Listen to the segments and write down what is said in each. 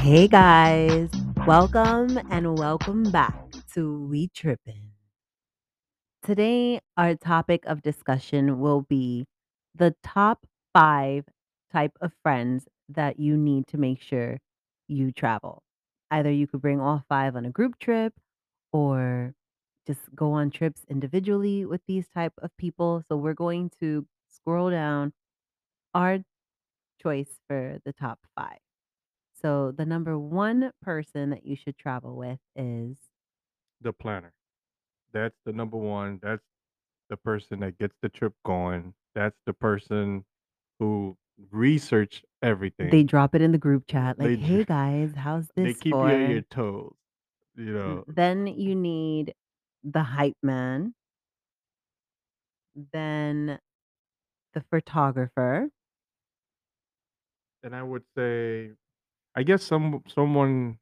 Hey guys, welcome and welcome back to We Trippin'. Today, our topic of discussion will be the top five type of friends that you need to make sure you travel. Either you could bring all five on a group trip or just go on trips individually with these type of people. So we're going to scroll down our choice for the top five. So the number one person that you should travel with is The planner. That's the number 1. That's the person that gets the trip going. That's the person who research everything. they drop it in the group chat like, They "Hey guys, how's this they keep you on your toes, you know? then you need the hype man, then the photographer, And I would say, I guess some someone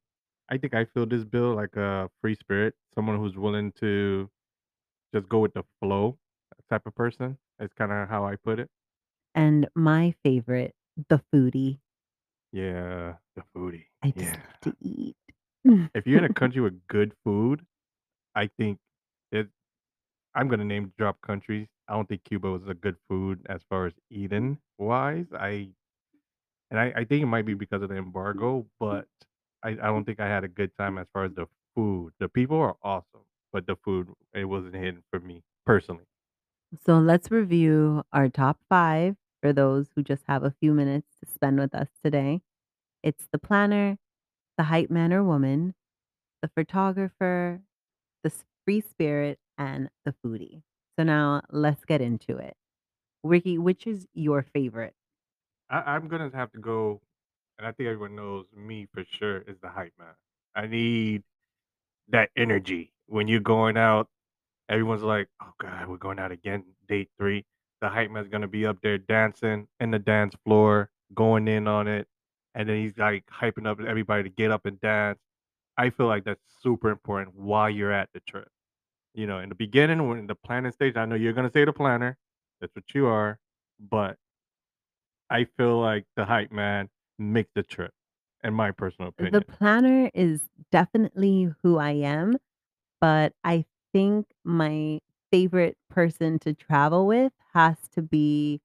I think I feel this bill like a free spirit, someone who's willing to just go with the flow type of person. That's kinda how I put it. and my favorite, the foodie. Yeah, the foodie. I just Yeah. love to eat. If you're in a country with good food, I think it I'm gonna name drop countries. I don't think Cuba was a good food as far as eating wise. I and I, I think it might be because of the embargo, mm-hmm. but I, I don't think I had a good time as far as the food. The people are awesome, but the food it wasn't hitting for me personally. So let's review our top 5 for those who just have a few minutes to spend with us today. It's the planner, the hype man or woman, the photographer, the s- free spirit, and the foodie. So now let's get into it. Ricky, which is your favorite? I, I'm gonna have to go, and I think everyone knows me for sure is the hype man. I need that energy when you're going out Everyone's like, "Oh god, we're going out again, date 3." The hype man's gonna be up there dancing in the dance floor, going in on it, and then he's, like, hyping up everybody to get up and dance. I feel like that's super important while you're at the trip. You know, in the beginning, when the planning stage, I know you're gonna say the planner, that's what you are, but I feel like the hype man makes the trip, in my personal opinion. The opinion. planner is definitely who I am, but I think my favorite person to travel with has to be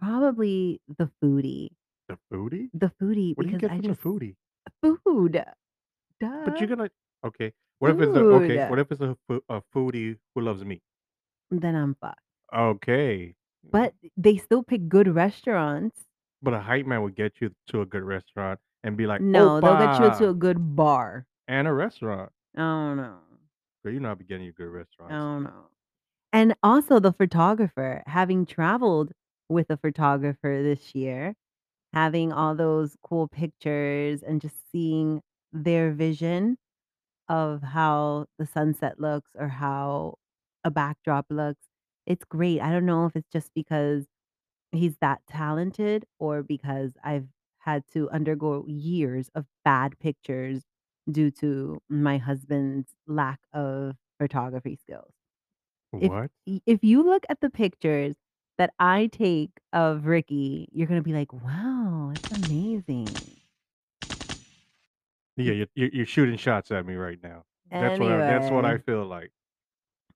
probably the foodie. The foodie? The foodie What do you because get I from the just foodie? food. But Duh. you're gonna okay. What if it's a Food. okay, what if it's a a foodie who loves meat? Then I'm fucked. Okay. But they still pick good restaurants. but a hype man would get you to a good restaurant and be like, oh, No, they'll get you to a good bar. and a restaurant. I don't know. Girl, you know I be getting you good I restaurants. Oh, don't know. And also the photographer, having traveled with a photographer this year, having all those cool pictures and just seeing their vision of how the sunset looks or how a backdrop looks. It's great. I don't know if it's just because he's that talented or because I've had to undergo years of bad pictures due to my husband's lack of photography skills. If What? y if you look at the pictures that I take of Ricky, you're gonna be like, "Wow, it's amazing." Yeah, you're you're you're shooting shots at me right now. That's what I that's what I Anyway, feel like.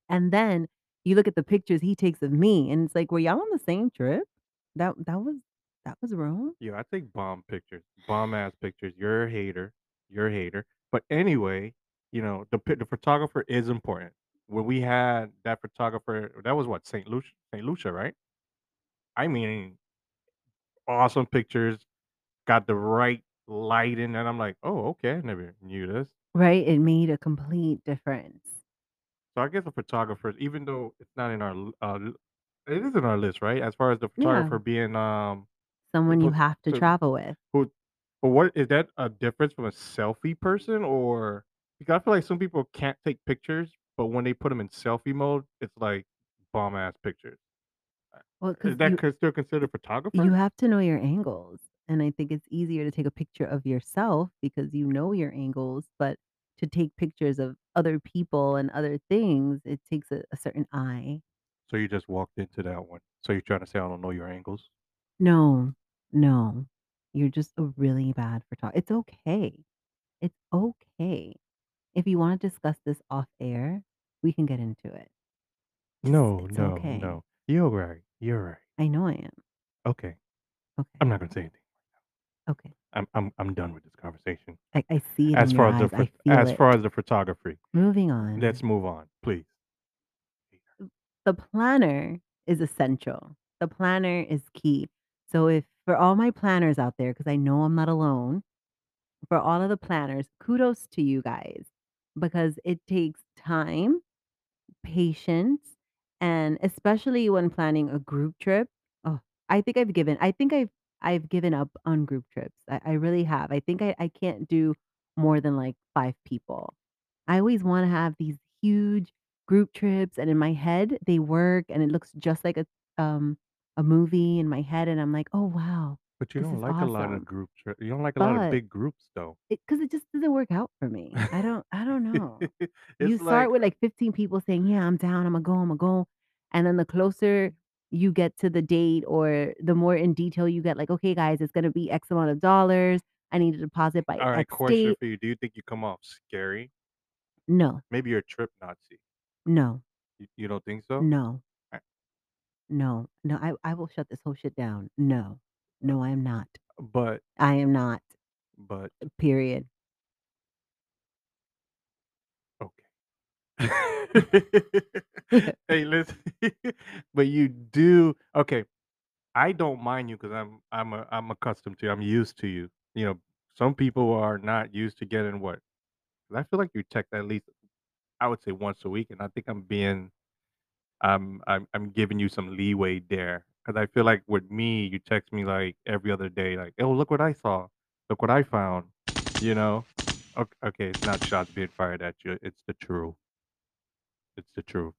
and then you look at the pictures he takes of me, and it's like, "Were y'all on the same trip? That that was that was Rome?" Yeah, I take bomb pictures, bomb ass pictures. You're a hater. You're a hater. But anyway, you know, the pi- the photographer is important. When we had that photographer, that was what Saint Lucia, Saint Lucia, right? I mean, awesome pictures, got the right lighting, and I'm like, oh, okay, I never knew this. Right? It made a complete difference. So I guess the photographers, even though it's not in our, l- uh, l- it is in our list, right? As far as the Yeah, photographer being, um, someone you have to to travel with. Who but what is that a difference from a selfie person or because I feel like some people can't take pictures, but when they put them in selfie mode, it's like bomb ass pictures. Uh, Well, Is because that you con still considered You photographer? You have to know your angles, and I think it's easier to take a picture of yourself because you know your angles, but to take pictures of other people and other things, it takes a, a certain eye. So you just walked into that one. So you're trying to say I don't know your angles? No, no. You're just a really bad photog it's okay. It's okay. If you wanna discuss this off air, we can get into it. No, it's no, okay. no. You're right, you're right. I know I am. Okay. Okay. I'm not gonna say anything. Okay. I'm I'm I'm done with this conversation. I I see it As in your far as the eyes, phot I feel as far as the photography, Moving on. let's move on, please. The planner is essential. The planner is key. So if for all my planners out there, because I know I'm not alone, for all of the planners, kudos to you guys because it takes time, patience, and especially when planning a group trip, ugh, I think I've given I think I've I've given up on group trips. I I really have. I think I I can't do more than, like, 5 people. I always wanna have these huge group trips, and in my head, they work, and it looks just like a um, a movie in my head, and I'm like, "Oh, wow. But you This don't is like a lot of awesome." group tri you don't like a lot of But big groups, though. it 'cause it just doesn't work out for me. I don't I don't know. You It's start like, with, like, 15 people saying, "Yeah, I'm down. Imma go, Imma go." And then the closer you get to the date or the more in detail you get, like, "Okay, guys, it's gonna be X amount of dollars. I need a deposit by Alright, X question date." for you, do you think you come off scary? No. Maybe you're a trip Nazi. No. You you don't think so? No. I No. No, I I will shut this whole shit down. No. No, I am not. but I am not. but period. Okay. Hey, listen but you do okay. I don't mind you because I'm I'm a I'm accustomed to you, I'm used to you. You know, some people are not used to getting what I feel like you text at least, I would say once a week, and I think I'm being I'm I'm I'm giving you some leeway there because I feel like with me, you text me, like, every other day, like, "Oh, look what I saw. Look what I found." You know? Ok okay, it's not shots being fired at you, it's the truth. It's the truth.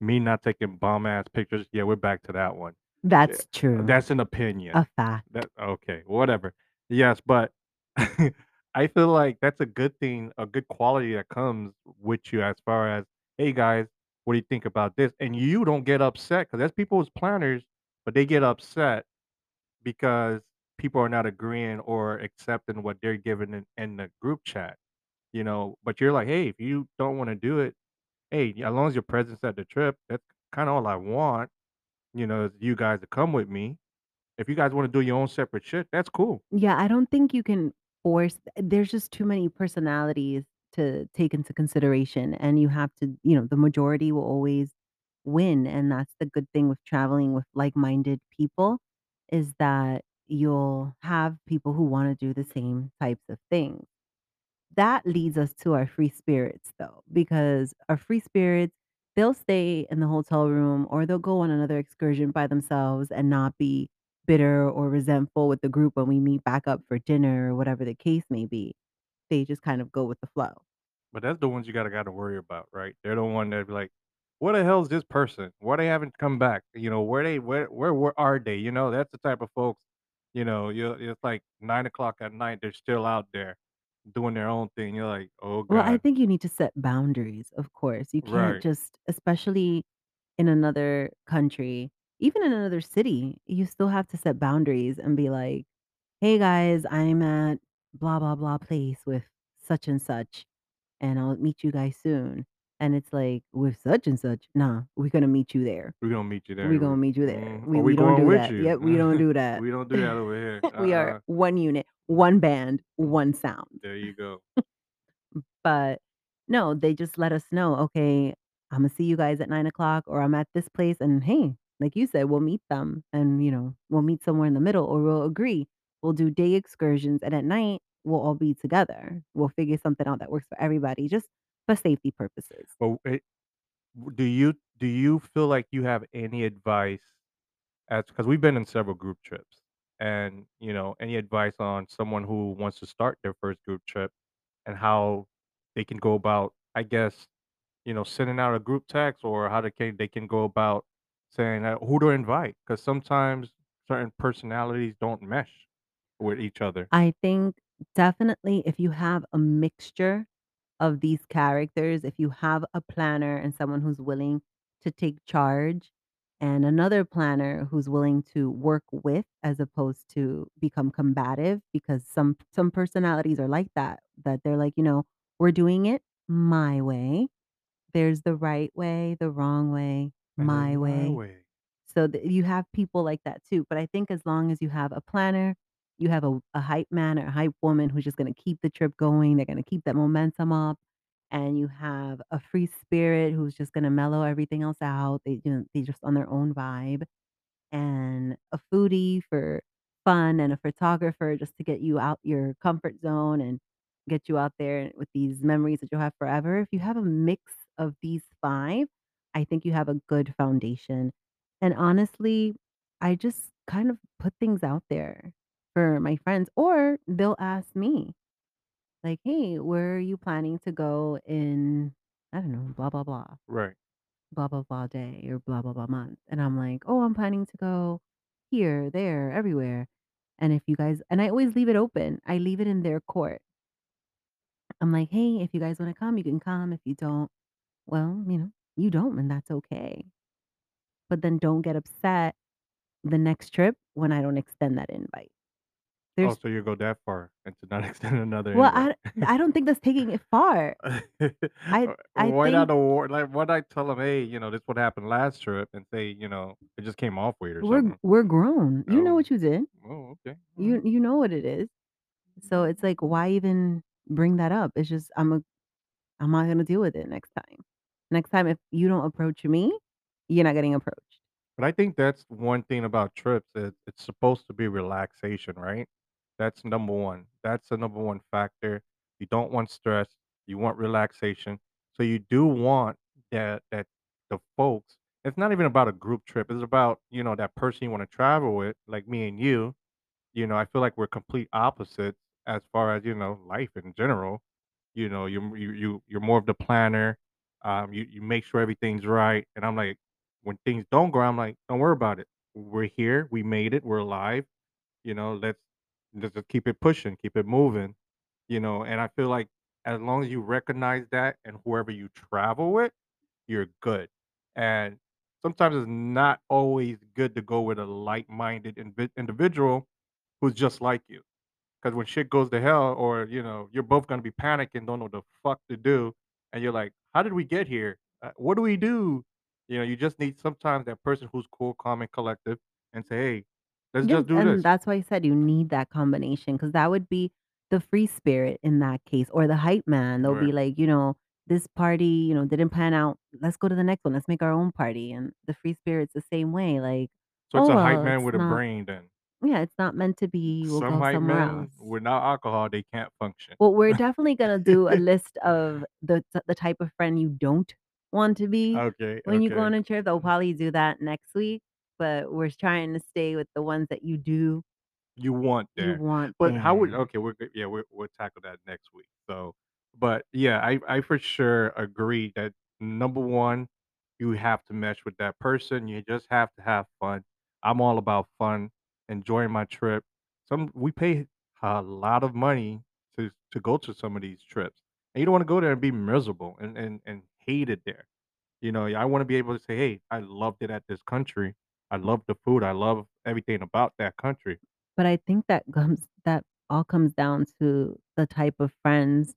Me not taking bomb ass pictures, yeah, we're back to that one. Yeah, That's uh, true. that's an opinion. A fact. That okay, whatever. Yes, but I feel like that's a good thing, a good quality that comes with you as far as, "Hey, guys, what do you think about this?" And you don't get upset because that's people's planners, but they get upset because people are not agreeing or accepting what they're giving in in the group chat, you know? But you're like, "Hey, if you don't wanna do it, hey, as long as your presence at the trip, that's kinda all I want, you know, you guys to come with me. If you guys wanna do your own separate shit, that's cool." Yeah, I don't think you can force eh, there's just too many personalities to take into consideration, and you have to you know, the majority will always win, and that's the good thing with traveling with like-minded people, is that you'll have people who wanna do the same types of things. That leads us to our free spirits, though, because our free spirits, they'll stay in the hotel room, or they'll go on another excursion by themselves and not be bitter or resentful with the group when we meet back up for dinner or whatever the case may be. They just kind of go with the flow. But that's the ones you gotta gotta worry about, right? They're the one that be like, "What the hell is this person? Why they haven't come back?" You know, "Where they where where where are they?" You know, that's the type of folks, you know, you it's like nine o'clock at night, they're still out there doing their own thing, you're like, "Oh Well, I god." think you need to set boundaries, of course. You can't Right. just especially in another country, even in another city, you still have to set boundaries and be like, "Hey, guys, I'm at blah, blah, blah place with such and such, and I'll meet you guys soon." And it's like, "With such and such? Nah, we're gonna meet you there. We're gonna meet you there. We're gonna meet you there. mm, We we we don't going do with that. you. Yep, we don't do that. We don't do that over here, We are uh-uh." 1 unit, 1 band, 1 sound." There you go. But, no, they just let us know, "Okay, Imma see you guys at nine o'clock, or I'm at this place," and, hey, like you said, we'll meet them, and, you know, we'll meet somewhere in the middle, or we'll agree. We'll do day excursions, and at night, we'll all be together. We'll figure something out that works for everybody, just for safety purposes. But w do you do you feel like you have any advice as because we've been in several group trips, and, you know, any advice on someone who wants to start their 1st group trip and how they can go about, I guess, you know, sending out a group text or how they can they can go about saying that who to invite because sometimes certain personalities don't mesh with each other. I think definitely if you have a mixture of these characters, if you have a planner and someone who's willing to take charge and another planner who's willing to work with as opposed to become combative because some some personalities are like that, that they're like, you know, "We're doing it my way. There's the right way, the wrong way, And there's my my way." way. So, th you have people like that too, but I think as long as you have a planner, you have a a hype man or a hype woman who's just gonna keep the trip going, they're gonna keep that momentum up, and you have a free spirit who's just gonna mellow everything else out, they, you know, they just on their own vibe, and a foodie for fun and a photographer just to get you out your comfort zone and get you out there with these memories that you'll have forever. If you have a mix of these 5, I think you have a good foundation, and honestly, I just kind of put things out there for my friends, or they'll ask me, like, "Hey, where are you planning to go in, I don't know, blah, blah, blah, Right. blah, blah, blah day or blah, blah, blah month?" And I'm like, "Oh, I'm planning to go here, there, everywhere." And if you guys and I always leave it open, I leave it in their court. I'm like, "Hey, if you guys wanna come, you can come, if you don't, well, you know, you don't, and that's okay." But then don't get upset the next trip when I don't extend that invite. Oh, There's so you go that far and to not extend another Well, invite. I I don't think that's taking it far. I I why not think award like, why not tell them, "Hey, you know, this what happened last trip," and say, you know, it just came off weird or we're something. we're grown. You know Oh. what you did. Oh, okay. You you know what it is. So it's like, why even bring that up? It's just I'm a I'm not gonna deal with it next time. Next time, if you don't approach me, you're not getting approached. But I think that's one thing about trips, it's supposed to be relaxation, right? That's number 1. That's the number 1 factor. You don't want stress, you want relaxation. So you do want that that the folks it's not even about a group trip, it's about, you know, that person you wanna travel with, like me and you. You know, I feel like we're complete opposites as far as, you know, life in general. You know, you're you you you're more of the planner, um, you you make sure everything's right, and I'm like, when things don't go, I'm like, "Don't worry about it. We're here, we made it, we're alive, you know, let's just keep it pushing, keep it moving." You know, and I feel like as long as you recognize that and whoever you travel with, you're good. And sometimes it's not always good to go with a like-minded individual who's just like you. Because when shit goes to hell or, you know, you're both gonna be panicking, don't know what the fuck to do, and you're like, "How did we get here? Uh, what do we do?" You know, you just need sometimes that person who's cool, calm, and collective and say, "Hey, let's Yes, just do and this." that's why I said you need that combination because that would be the free spirit in that case or the hype man. They'll Right. be like, you know, "This party, you know, didn't plan out. Let's go to the next one. Let's make our own party." And the free spirit's the same way, like, So it's "Oh, a hype well, man it's with a not brain then. yeah, it's not meant to be. We'll Some go hype somewhere men, else." without alcohol, they can't function. Well, we're definitely gonna do a list of the t the type of friend you don't want to be Okay, when you go okay. on a trip. I'll probably do that next week, but we're trying to stay with the ones that you do You want there. you want But how would okay, we're good yeah, we'll we'll tackle that next week. So but, yeah, I I for sure agree that, number 1, you have to mesh with that person, you just have to have fun. I'm all about fun, enjoying my trip. Some we pay a lot of money to to go to some of these trips, and you don't wanna go there and be miserable and and and hate it there. You know, I wanna be able to say, "Hey, I loved it at this country. I love the food, I love everything about that country." But I think that comes that all comes down to the type of friends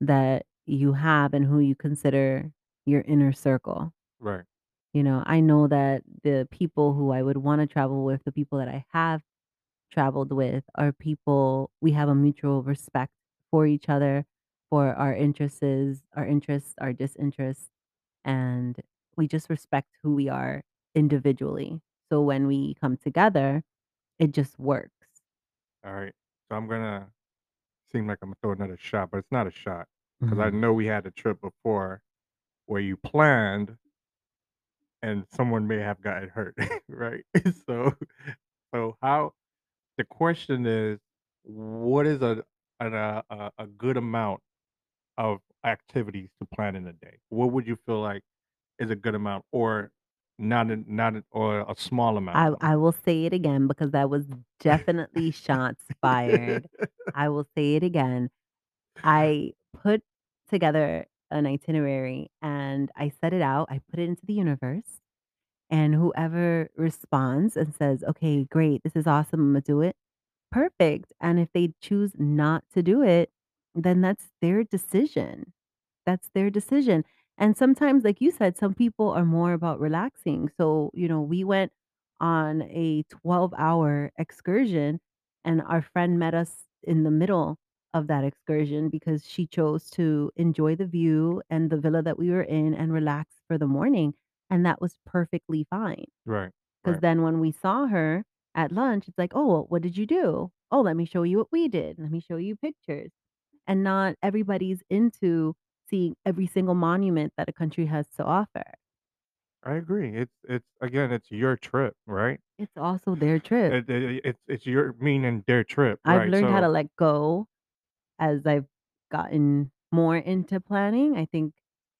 that you have and who you consider your inner circle. Right. You know, I know that the people who I would wanna travel with, the people that I have traveled with are people we have a mutual respect for each other, for our interests our interests, our disinterests, and we just respect who we are individually. So when we come together, it just works. Alright. So I'm gonna seem like Imma throw another shot, but it's not a shot because I Mhm. know we had a trip before where you planned and someone may have gotten hurt, right? So so how the question is, what is a an a a a good amount of activities to plan in a day? What would you feel like is a good amount or not a not a or a small amount I? I will say it again because that was definitely shots fired. I will say it again. I put together an itinerary, and I set it out, I put it into the universe And whoever responds and says, "Okay, great, this is awesome, Imma do it," perfect, and if they choose not to do it, then that's their decision. That's their decision, and sometimes, like you said, some people are more about relaxing, so, you know, we went on a twelve-hour excursion, and our friend met us in the middle of that excursion because she chose to enjoy the view and the villa that we were in and relax for the morning, and that was perfectly fine. Right, 'Cause right. then when we saw her at lunch, it's like, "Oh, well, what did you do?" "Oh, let me show you what we did. Let me show you pictures." And not everybody's into seeing every single monument that a country has to offer. I agree. It's it's again, it's your trip, right? It's also their trip. It it it's it's your meaning their trip, I've right? learned how to So let go as I've gotten more into planning. I think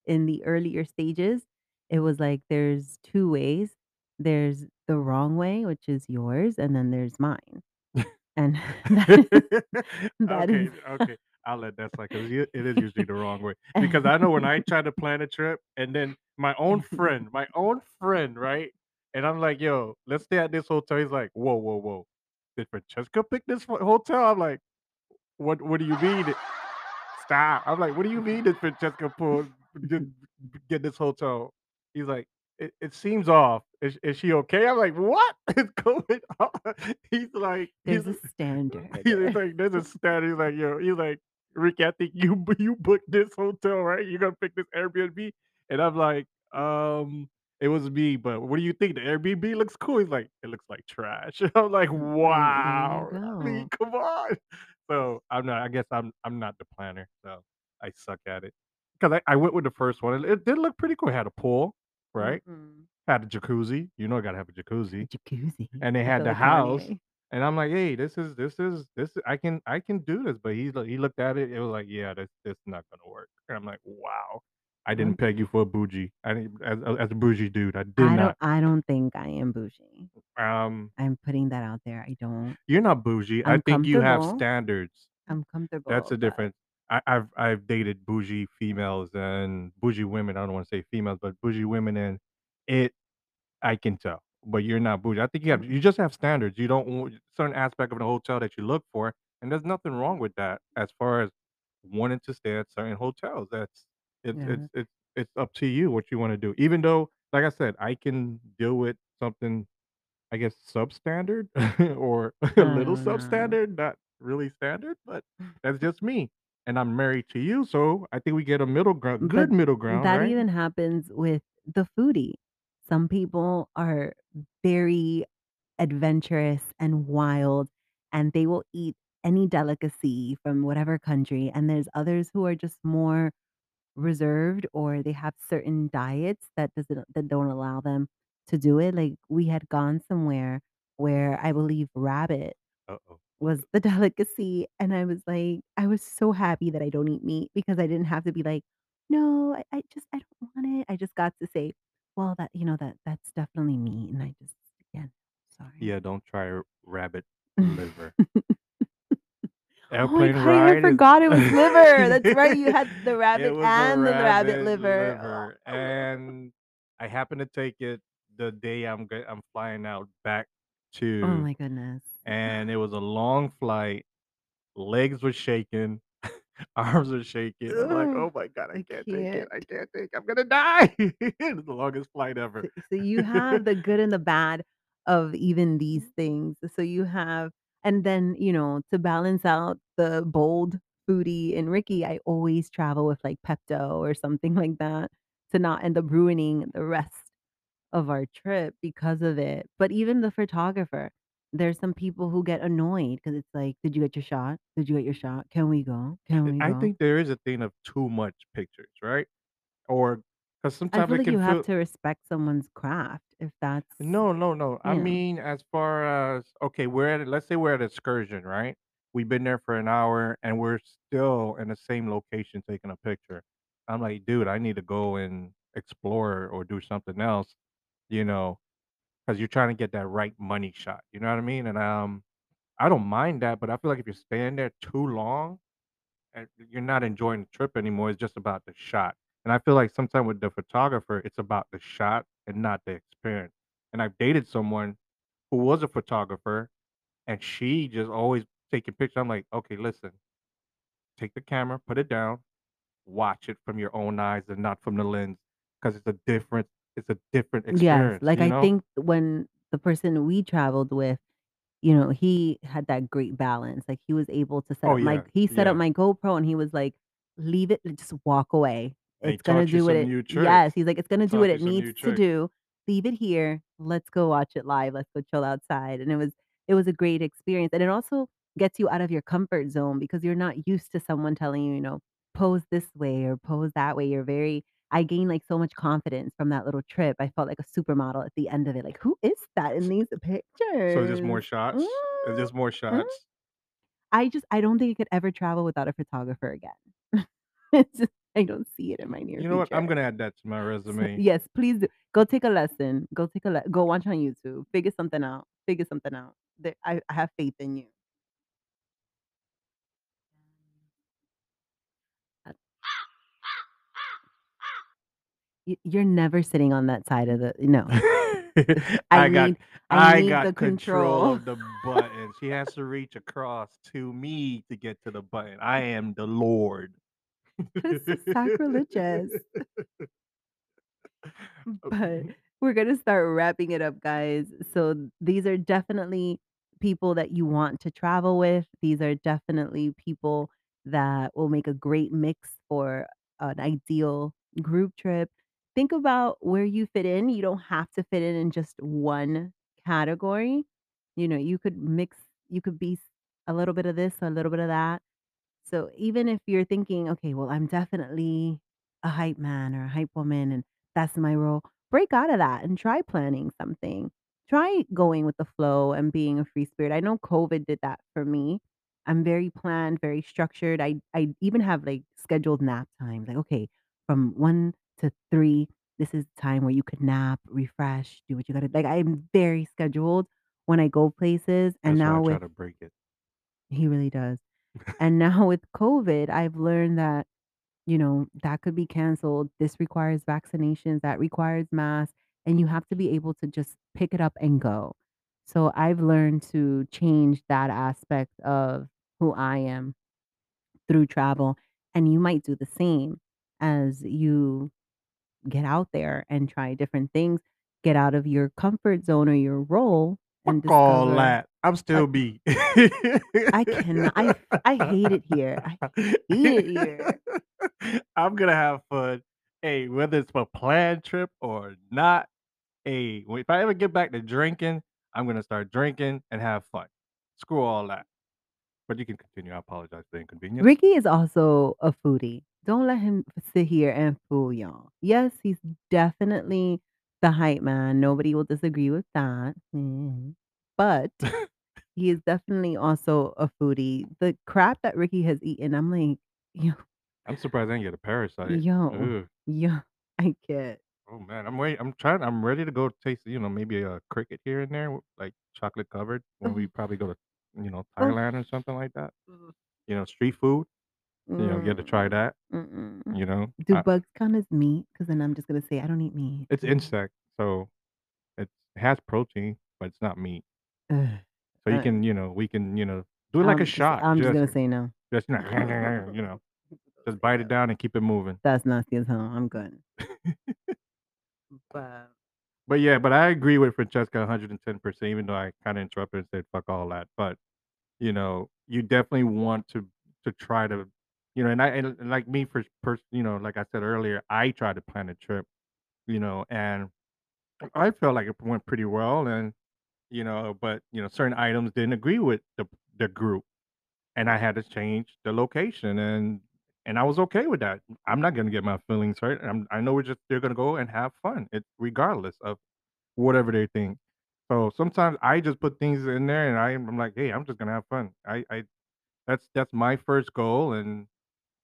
in the earlier stages, it was like there's 2 ways. There's the wrong way, which is yours, and then there's mine. And that that is Okay, okay. I'll let that slide because oh, it is usually the wrong way. Because I know when I try to plan a trip and then my own friend my own friend, right? And I'm like, "Yo, let's stay at this hotel." He's like, "Whoa, whoa, whoa. Did Francesca pick this hotel?" I'm like, "What what do you mean?" Stop. I'm like, "What do you mean did Francesca pull did get this hotel?" He's like, "It it seems off. Is is she okay?" I'm like, "What is going on?" He's like he's There's a standard. he's like, "There's a standard." He's like, "Yo" he's like, "Ricky, I think you you booked this hotel, right? You're gonna pick this Airbnb?" And I'm like, "Um, it was me, but what do you think? The Airbnb looks cool." He's like, "It looks like trash." I'm like, Mm, you "Wow." I mean, come on. So, I'm not I guess I'm I'm not the planner, so I suck at it. 'Cause I I went with the first one, and it did look pretty cool. It had a pool, right? Mhm. Had a jacuzzi. You know you gotta have a A jacuzzi. jacuzzi. And they had the house, Kanye. And I'm like, "Hey, this is this is this I can I can do this." But he's like he looked at it, it was like, "Yeah, this this not gonna work." And I'm like, "Wow. I didn't peg you for a bougie. I didn't as a as a bougie dude, I did I don't not." I don't think I am bougie. Um I'm putting that out there. I don't. You're not bougie. I I'm think you have comfortable. standards. I'm That's comfortable, the but difference. I I've I've dated bougie females and bougie women. I don't wanna say females, but bougie women, and it I can tell. But you're not bougie. I think you have you just have standards. You don't want certain aspect of the hotel that you look for, and there's nothing wrong with that as far as wanting to stay at certain hotels. That's it's it's Yeah. it's it's up to you what you wanna do. Even though, like I said, I can deal with something, I guess, substandard or a little know. substandard, not really standard, but that's just me. And I'm married to you, so I think we get a middle ground But good middle ground, that right? even happens with the foodie. Some people are very adventurous and wild, and they will eat any delicacy from whatever country, and there's others who are just more reserved, or they have certain diets that doesn't that don't allow them to do it. Like, we had gone somewhere where I believe rabbit Uh-oh. was the delicacy, and I was like I was so happy that I don't eat meat because I didn't have to be like, "No, I I just I don't want it." I just got to say, "Well, that you know, that that's definitely me and I just again, sorry. Yeah, don't try r rabbit liver. Oh my Airplane god, I ride is forgot it was liver. That's right, you had the It rabbit was a and the rabbit rabbit liver. liver, Oh. and I happened to take it the day I'm g I'm flying out back to Oh to my goodness. and it was a long flight. Legs were shaking, arms are shaking. I'm like, "Oh my god, I I can't take it. I can't take It. I'm gonna die." It's the longest flight ever. So so you have the good and the bad of even these things. So you have and then, you know, to balance out the bold foodie in Ricky, I always travel with, like, Pepto or something like that to not end up ruining the rest of our trip because of it. But even the photographer, there's some people who get annoyed because it's like, "Did you get your shot? Did you get your shot? Can we go? Can we I go?" think there is a thing of too much pictures, right? Or 'cause I sometimes feel it like can you have feel to respect someone's craft if that's No, no, no. I yeah. mean, as far as okay, we're at let's say we're at excursion, right? We've been there for an hour, and we're still in the same location taking a picture. I'm like, "Dude, I need to go and explore or do something else," you know, 'cause you're trying to get that right money shot, you know what I mean? And, um, I don't mind that, but I feel like if you're staying there too long, and you're not enjoying the trip anymore, it's just about the shot. And I feel like sometimes with the photographer, it's about the shot and not the experience. and I've dated someone who was a photographer, and she just always taking pictures. I'm like, "Okay, listen, take the camera, put it down, watch it from your own eyes and not from the lens, because it's a different it's a different Yes, experience, like, you I know?" think when the person we traveled with, you know, he had that great balance, like, he was able to set Oh, up my yeah, he set up yeah. my GoPro and he was like, "Leave it just walk away. It's gonna taught you do what some it" new Yes, tricks. he's like, "It's gonna do what Taught you it some needs new to tricks. do. Leave it here. Let's go watch it live. Let's go chill outside." And it was it was a great experience, and it also gets you out of your comfort zone because you're not used to someone telling you, you know, "Pose this way or pose that way." You're very I gained, like, so much confidence from that little trip. I felt like a supermodel at the end of it, like, "Who is that in these pictures? So just more pictures? Mm, shots? Is this more mm." shots? I just I don't think I could ever travel without a photographer again. It's just I don't see it in my near You know what? I'm gonna add that to my resume. yes, please do. Go take a lesson. Go take a le go watch on YouTube. Figure something out. Figure something out. I I have faith in you. Y you're never sitting on that side of the no. I I got need I I need the got control control. of the button. She has to reach across to me to get to the button. I am the lord. This is sacrilegious. But we're gonna start wrapping it up, guys. So these are definitely people that you want to travel with. These are definitely people that will make a great mix for an ideal group trip. Think about where you fit in. You don't have to fit in in just one category. You know, you could mix you could be a little bit of this, a little bit of that. So even if you're thinking, "Okay, well, I'm definitely a hype man or a hype woman, and that's my role," break out of that and try planning something. Try going with the flow and being a free spirit. I know COVID did that for me. I'm very planned, very structured. I I even have, like, scheduled nap times. Like, "Okay, from 1 to 3, this is time where you could nap, refresh, do what you gotta" like, I'm very scheduled when I go places, and That's why I now try with to break it. He really does. And now with COVID, I've learned that, you know, that could be canceled. This requires vaccinations, that requires masks, and you have to be able to just pick it up and go. So I've learned to change that aspect of who I am through travel, and you might do the same as you get out there and try different things, get out of your comfort zone or your role Fuck and all discover that. I'm still me. I canno I I hate it here. I hate it here. I'm gonna have fun. Hey, whether it's a planned trip or not, hey, if I ever get back to drinking, I'm gonna start drinking and have fun. Screw all that. But you can continue. I apologize for the inconvenience. Ricky is also a foodie. Don't let him sit here and fool y'all. Yes, he's definitely the hype man. Nobody will disagree with that. Mhm. But he is definitely also a foodie. The crap that Ricky has eaten, I'm like, "Yo" I'm surprised I didn't get a parasite. yo, Ugh. yo, I can't. Oh, man. I'm wait I'm trying I'm ready to go taste, you know, maybe a cricket here and there, w like, chocolate covered when we probably go to, you know, Thailand or something like that. You know, street food. You know, get to try Mm, that, mm-mm. you know? Do I bugs count as meat? Because then I'm just gonna say I don't eat meat. It's insect, so it's it has protein, but it's not meat. Ugh. So you Uh can, you know, we can, you know, do it like a I'm just shot. I'm just Just gonna say no. just, you know, just bite it down and keep it moving. That's nasty as hell. I'm good. But But, yeah, but I agree with Francesca 110% even though I kinda interrupted and said, "Fuck all that." But, you know, you definitely want to to try to you know, and I and like me for pers you know, like I said earlier, I tried to plan a trip, you know, and I felt like it went pretty well and, you know, but, you know, certain items didn't agree with the the group, and I had to change the location, and and I was okay with that. I'm not gonna get my feelings hurt. I'm I know we're just they're gonna go and have fun, it regardless of whatever they think. So, sometimes I just put things in there, and I'm I'm like, "Hey, I'm just gonna have fun." I I that's that's my first goal, and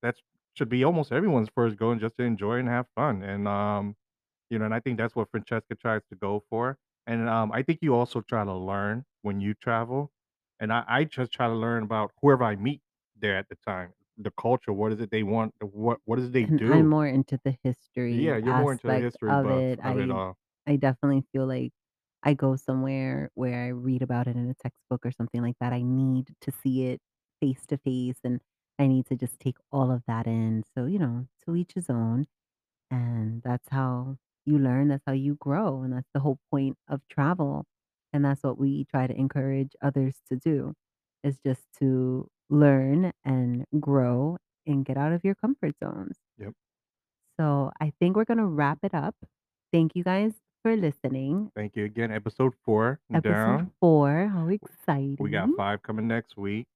that's should be almost everyone's first goal and just to enjoy and have fun, and, um, you know, and I think that's what Francesca tries to go for, and, um, I think you also try to learn when you travel, and I I just try to learn about whoever I meet there at the time, the culture, what is it they want, what what is it they And I'm do? more into the history Yeah, you're more into the aspect history of buff it. of it I all. I definitely feel like I go somewhere where I read about it in a textbook or something like that, I need to see it face to face, and I need to just take all of that in. So, you know, to each his own, and that's how you learn, that's how you grow, and that's the whole point of travel, and that's what we try to encourage others to do, is just to learn and grow and get out of your comfort zones. Yep. So, I think we're gonna wrap it up. Thank you guys for listening. Thank you again. Episode 4 Episode down. 4, how exciting. We got exciting. 5 coming next week.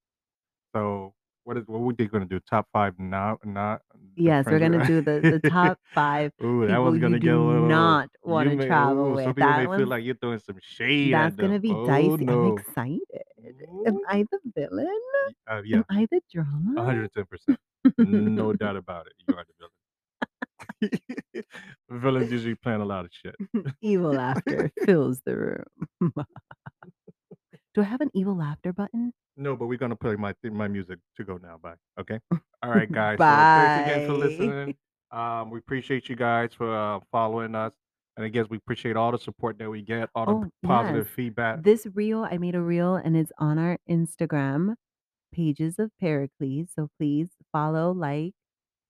So, what is what we think gonna do? Top 5 not not Yes, we're gonna do the the top 5 Ooh, that one's gonna do get a little not wanna may travel ooh, some with. people That may feel like you're throwing some shade that's gonna be Oh, dicey. I'm no. excited. Am I the villain? Uh, yeah. Am I the drama? hundred and ten percent. No doubt about it. You are the villain. Villains usually plan a lot of shit. Evil laughter fills the room. Do I have an evil laughter button? No, but we're gonna play my my music to go now. Bye. Okay? Alright, guys. So, thanks again for listening. Um, we appreciate you guys for, uh, following us, and I guess we appreciate all the support that we get, all the Oh, yes. positive feedback. This reel I made a reel, and it's on our Instagram, Pages of Pericles, so please follow, like,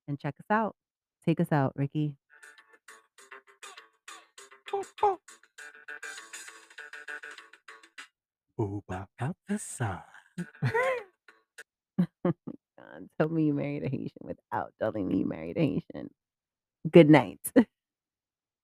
and check us out. Take us out, Ricky. Boo-bop-bop the sigh. God, tell me you married a Haitian without telling me you married a Haitian. Good night.